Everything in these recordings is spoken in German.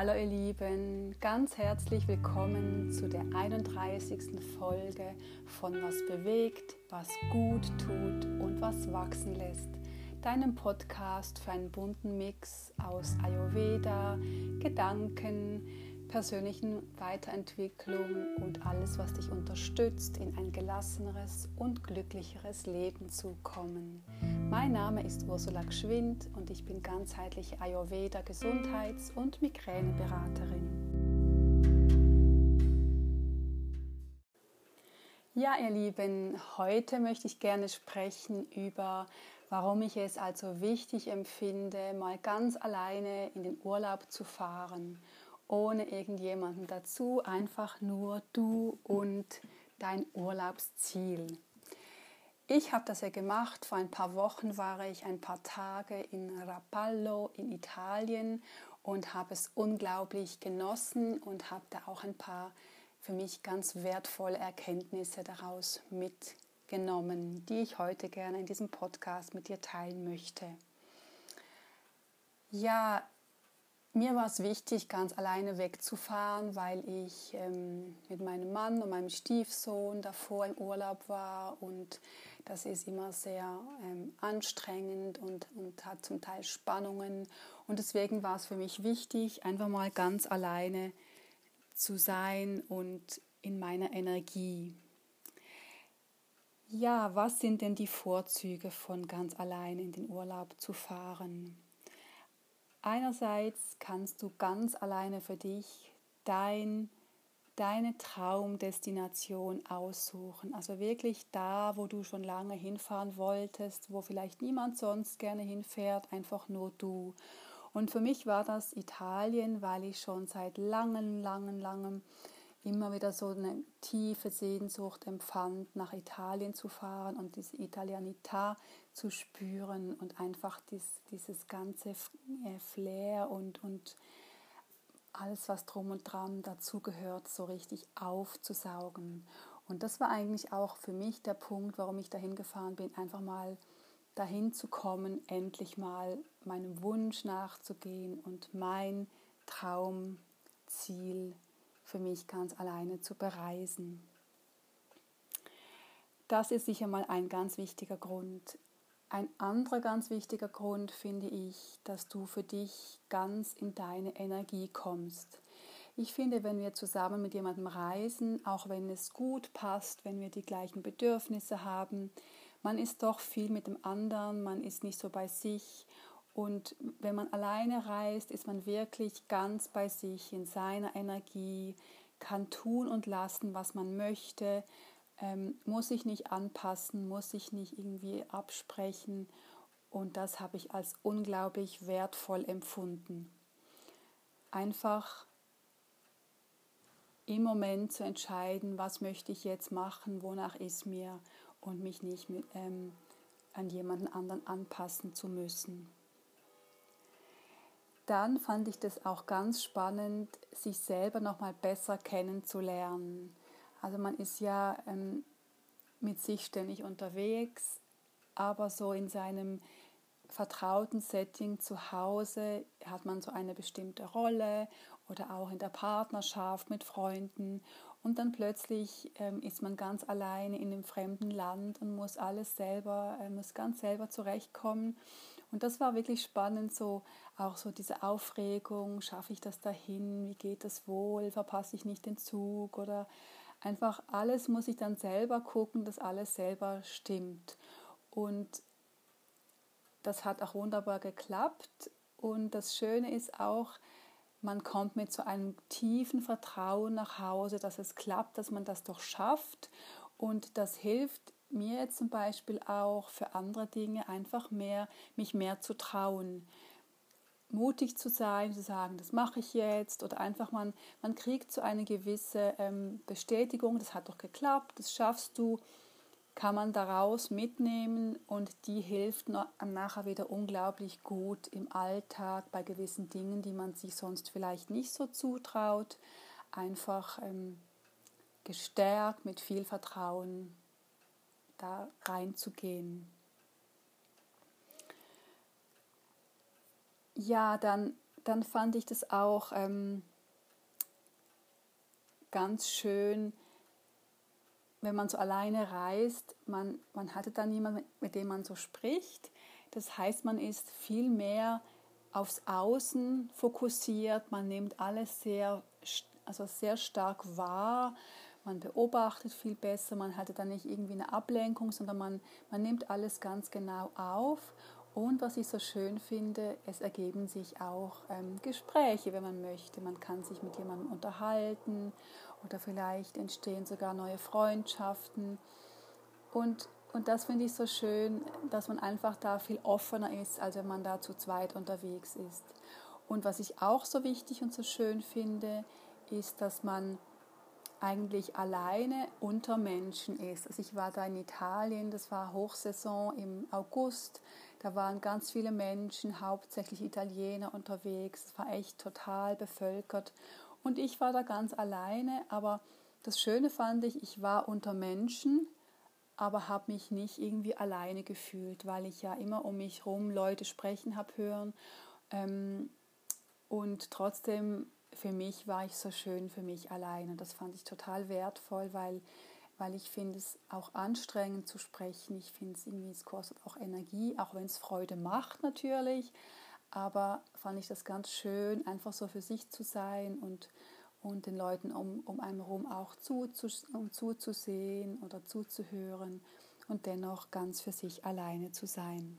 Hallo ihr Lieben, ganz herzlich willkommen zu der 31. Folge von Was bewegt, was gut tut und was wachsen lässt. Deinem Podcast für einen bunten Mix aus Ayurveda, Gedanken, persönlichen Weiterentwicklung und alles, was dich unterstützt, in ein gelasseneres und glücklicheres Leben zu kommen. Mein Name ist Ursula Gschwind und ich bin ganzheitliche Ayurveda Gesundheits- und Migräneberaterin. Ja, ihr Lieben, heute möchte ich gerne sprechen über, warum ich es also wichtig empfinde, mal ganz alleine in den Urlaub zu fahren ohne irgendjemanden dazu, einfach nur du und dein Urlaubsziel. Ich habe das ja gemacht. Vor ein paar Wochen war ich ein paar Tage in Rapallo in Italien und habe es unglaublich genossen und habe da auch ein paar für mich ganz wertvolle Erkenntnisse daraus mitgenommen, die ich heute gerne in diesem Podcast mit dir teilen möchte. Ja, mir war es wichtig, ganz alleine wegzufahren, weil ich ähm, mit meinem Mann und meinem Stiefsohn davor im Urlaub war und das ist immer sehr ähm, anstrengend und, und hat zum Teil Spannungen und deswegen war es für mich wichtig, einfach mal ganz alleine zu sein und in meiner Energie. Ja, was sind denn die Vorzüge von ganz alleine in den Urlaub zu fahren? Einerseits kannst du ganz alleine für dich dein, deine Traumdestination aussuchen. Also wirklich da, wo du schon lange hinfahren wolltest, wo vielleicht niemand sonst gerne hinfährt, einfach nur du. Und für mich war das Italien, weil ich schon seit langem, langem, langem immer wieder so eine tiefe Sehnsucht empfand, nach Italien zu fahren und diese Italianità zu spüren und einfach dies, dieses ganze äh, Flair und, und alles, was drum und dran dazugehört, so richtig aufzusaugen. Und das war eigentlich auch für mich der Punkt, warum ich dahin gefahren bin, einfach mal dahin zu kommen, endlich mal meinem Wunsch nachzugehen und mein Traumziel für mich ganz alleine zu bereisen. Das ist sicher mal ein ganz wichtiger Grund. Ein anderer ganz wichtiger Grund finde ich, dass du für dich ganz in deine Energie kommst. Ich finde, wenn wir zusammen mit jemandem reisen, auch wenn es gut passt, wenn wir die gleichen Bedürfnisse haben, man ist doch viel mit dem anderen, man ist nicht so bei sich und wenn man alleine reist, ist man wirklich ganz bei sich, in seiner Energie, kann tun und lassen, was man möchte, ähm, muss sich nicht anpassen, muss sich nicht irgendwie absprechen. Und das habe ich als unglaublich wertvoll empfunden. Einfach im Moment zu entscheiden, was möchte ich jetzt machen, wonach ist mir und mich nicht mit, ähm, an jemanden anderen anpassen zu müssen dann fand ich das auch ganz spannend, sich selber noch mal besser kennenzulernen. Also man ist ja ähm, mit sich ständig unterwegs, aber so in seinem vertrauten Setting zu Hause hat man so eine bestimmte Rolle oder auch in der Partnerschaft mit Freunden. Und dann plötzlich ähm, ist man ganz alleine in einem fremden Land und muss alles selber, äh, muss ganz selber zurechtkommen. Und das war wirklich spannend, so auch so diese Aufregung, schaffe ich das dahin, wie geht das wohl, verpasse ich nicht den Zug oder einfach alles muss ich dann selber gucken, dass alles selber stimmt. Und das hat auch wunderbar geklappt. Und das Schöne ist auch, man kommt mit so einem tiefen Vertrauen nach Hause, dass es klappt, dass man das doch schafft. Und das hilft mir jetzt zum Beispiel auch für andere Dinge einfach mehr, mich mehr zu trauen. Mutig zu sein, zu sagen, das mache ich jetzt oder einfach man, man kriegt so eine gewisse ähm, Bestätigung, das hat doch geklappt, das schaffst du, kann man daraus mitnehmen und die hilft nachher wieder unglaublich gut im Alltag bei gewissen Dingen, die man sich sonst vielleicht nicht so zutraut, einfach ähm, gestärkt mit viel Vertrauen da reinzugehen. Ja, dann dann fand ich das auch ähm, ganz schön, wenn man so alleine reist, man, man hatte dann jemanden, mit dem man so spricht. Das heißt, man ist viel mehr aufs Außen fokussiert, man nimmt alles sehr, also sehr stark wahr, man beobachtet viel besser, man hatte dann nicht irgendwie eine Ablenkung, sondern man, man nimmt alles ganz genau auf. Und was ich so schön finde, es ergeben sich auch ähm, Gespräche, wenn man möchte. Man kann sich mit jemandem unterhalten oder vielleicht entstehen sogar neue Freundschaften. Und, und das finde ich so schön, dass man einfach da viel offener ist, als wenn man da zu zweit unterwegs ist. Und was ich auch so wichtig und so schön finde, ist, dass man eigentlich alleine unter Menschen ist. Also ich war da in Italien, das war Hochsaison im August, da waren ganz viele Menschen, hauptsächlich Italiener unterwegs, es war echt total bevölkert und ich war da ganz alleine, aber das Schöne fand ich, ich war unter Menschen, aber habe mich nicht irgendwie alleine gefühlt, weil ich ja immer um mich herum Leute sprechen habe hören. Ähm, und trotzdem, für mich war ich so schön für mich alleine. Das fand ich total wertvoll, weil, weil ich finde es auch anstrengend zu sprechen. Ich finde es irgendwie, es kostet auch Energie, auch wenn es Freude macht natürlich aber fand ich das ganz schön, einfach so für sich zu sein und, und den Leuten um, um einen herum auch zuzus, um zuzusehen oder zuzuhören und dennoch ganz für sich alleine zu sein.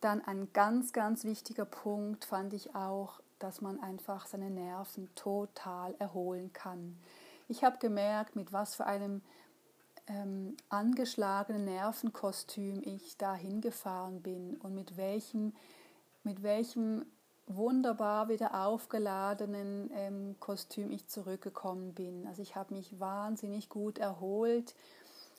Dann ein ganz, ganz wichtiger Punkt fand ich auch, dass man einfach seine Nerven total erholen kann. Ich habe gemerkt, mit was für einem ähm, angeschlagenen Nervenkostüm ich da hingefahren bin und mit welchem mit welchem wunderbar wieder aufgeladenen ähm, Kostüm ich zurückgekommen bin. Also ich habe mich wahnsinnig gut erholt,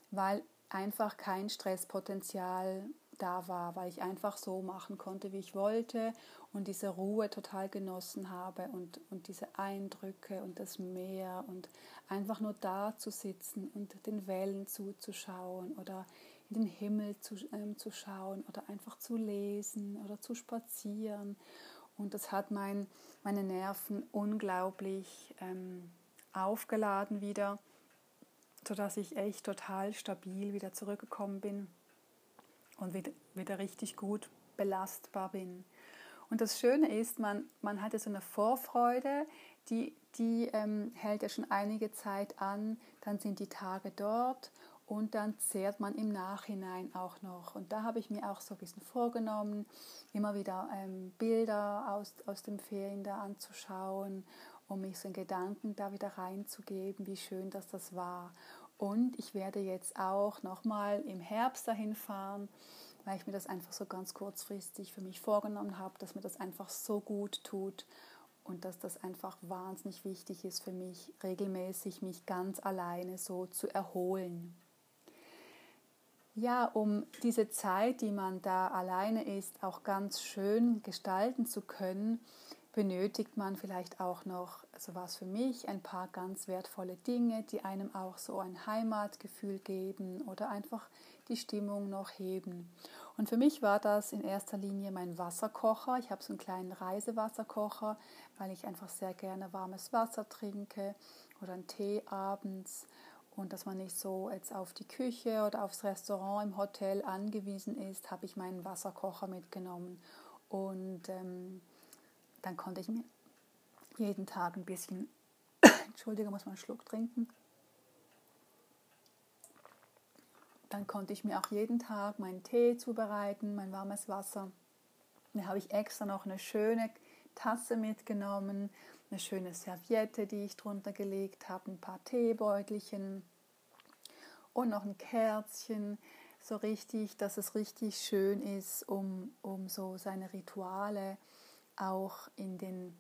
weil einfach kein Stresspotenzial da war, weil ich einfach so machen konnte, wie ich wollte und diese Ruhe total genossen habe und, und diese Eindrücke und das Meer und einfach nur da zu sitzen und den Wellen zuzuschauen oder in den Himmel zu, ähm, zu schauen oder einfach zu lesen oder zu spazieren. Und das hat mein, meine Nerven unglaublich ähm, aufgeladen wieder, sodass ich echt total stabil wieder zurückgekommen bin und wieder, wieder richtig gut belastbar bin. Und das Schöne ist, man, man hatte so eine Vorfreude, die, die ähm, hält ja schon einige Zeit an, dann sind die Tage dort und dann zehrt man im Nachhinein auch noch. Und da habe ich mir auch so ein bisschen vorgenommen, immer wieder ähm, Bilder aus, aus dem Ferien da anzuschauen, um mich so in Gedanken da wieder reinzugeben, wie schön dass das war. Und ich werde jetzt auch nochmal im Herbst dahin fahren, weil ich mir das einfach so ganz kurzfristig für mich vorgenommen habe, dass mir das einfach so gut tut und dass das einfach wahnsinnig wichtig ist für mich, regelmäßig mich ganz alleine so zu erholen. Ja, um diese Zeit, die man da alleine ist, auch ganz schön gestalten zu können, benötigt man vielleicht auch noch, also was für mich, ein paar ganz wertvolle Dinge, die einem auch so ein Heimatgefühl geben oder einfach die Stimmung noch heben. Und für mich war das in erster Linie mein Wasserkocher. Ich habe so einen kleinen Reisewasserkocher, weil ich einfach sehr gerne warmes Wasser trinke oder einen Tee abends und dass man nicht so jetzt auf die Küche oder aufs Restaurant im Hotel angewiesen ist, habe ich meinen Wasserkocher mitgenommen. Und ähm, dann konnte ich mir jeden Tag ein bisschen, Entschuldige, muss man einen Schluck trinken. Dann konnte ich mir auch jeden Tag meinen Tee zubereiten, mein warmes Wasser. Dann habe ich extra noch eine schöne Tasse mitgenommen, eine schöne Serviette, die ich drunter gelegt habe, ein paar Teebeutelchen und noch ein Kerzchen, so richtig, dass es richtig schön ist, um, um so seine Rituale auch in den,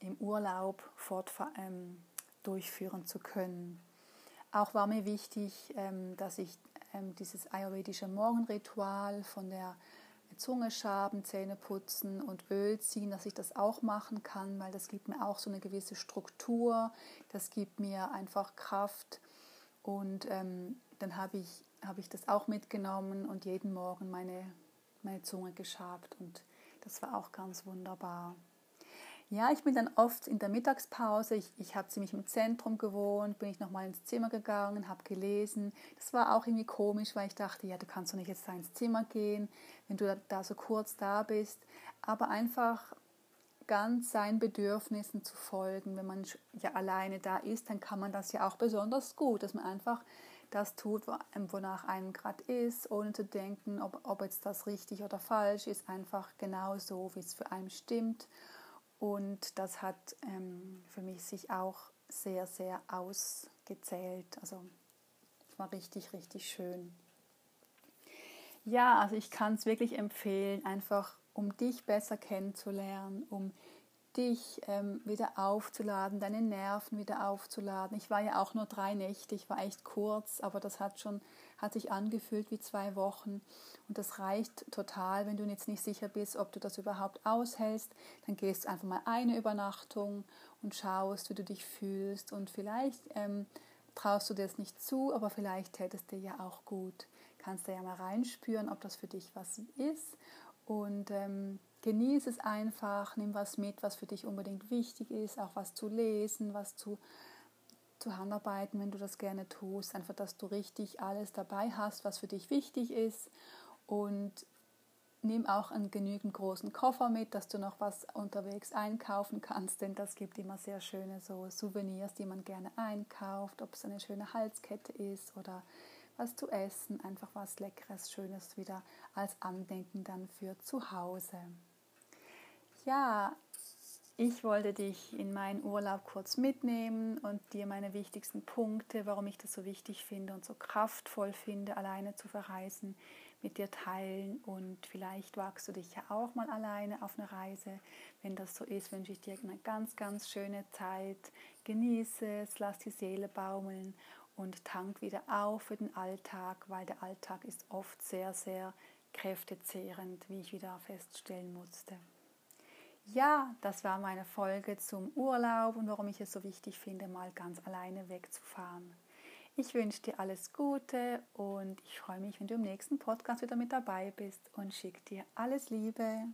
im Urlaub fort, ähm, durchführen zu können. Auch war mir wichtig, ähm, dass ich ähm, dieses ayurvedische Morgenritual von der Zunge schaben, Zähne putzen und Öl ziehen, dass ich das auch machen kann, weil das gibt mir auch so eine gewisse Struktur, das gibt mir einfach Kraft und ähm, dann habe ich, hab ich das auch mitgenommen und jeden Morgen meine, meine Zunge geschabt und das war auch ganz wunderbar. Ja, ich bin dann oft in der Mittagspause, ich, ich habe ziemlich im Zentrum gewohnt, bin ich nochmal ins Zimmer gegangen, habe gelesen. Das war auch irgendwie komisch, weil ich dachte, ja, du kannst doch nicht jetzt da ins Zimmer gehen, wenn du da, da so kurz da bist. Aber einfach ganz seinen Bedürfnissen zu folgen. Wenn man ja alleine da ist, dann kann man das ja auch besonders gut, dass man einfach das tut, wonach einem gerade ist, ohne zu denken, ob, ob jetzt das richtig oder falsch ist, einfach genau so, wie es für einen stimmt. Und das hat ähm, für mich sich auch sehr, sehr ausgezählt. Also es war richtig, richtig schön. Ja, also ich kann es wirklich empfehlen, einfach um dich besser kennenzulernen, um dich ähm, wieder aufzuladen, deine Nerven wieder aufzuladen. Ich war ja auch nur drei Nächte, ich war echt kurz, aber das hat schon, hat sich angefühlt wie zwei Wochen. Und das reicht total, wenn du jetzt nicht sicher bist, ob du das überhaupt aushältst. Dann gehst du einfach mal eine Übernachtung und schaust, wie du dich fühlst. Und vielleicht ähm, traust du dir das nicht zu, aber vielleicht täte es dir ja auch gut. Kannst du ja mal reinspüren, ob das für dich was ist. Und ähm, genieße es einfach, nimm was mit, was für dich unbedingt wichtig ist, auch was zu lesen, was zu, zu Handarbeiten, wenn du das gerne tust. Einfach, dass du richtig alles dabei hast, was für dich wichtig ist. Und nimm auch einen genügend großen Koffer mit, dass du noch was unterwegs einkaufen kannst, denn das gibt immer sehr schöne so Souvenirs, die man gerne einkauft, ob es eine schöne Halskette ist oder was zu essen, einfach was Leckeres, Schönes wieder als Andenken dann für zu Hause. Ja, ich wollte dich in meinen Urlaub kurz mitnehmen und dir meine wichtigsten Punkte, warum ich das so wichtig finde und so kraftvoll finde, alleine zu verreisen, mit dir teilen. Und vielleicht wagst du dich ja auch mal alleine auf eine Reise. Wenn das so ist, wünsche ich dir eine ganz, ganz schöne Zeit. Genieße es, lass die Seele baumeln und tank wieder auf für den Alltag, weil der Alltag ist oft sehr, sehr kräftezehrend, wie ich wieder feststellen musste. Ja, das war meine Folge zum Urlaub und warum ich es so wichtig finde, mal ganz alleine wegzufahren. Ich wünsche dir alles Gute und ich freue mich, wenn du im nächsten Podcast wieder mit dabei bist und schicke dir alles Liebe.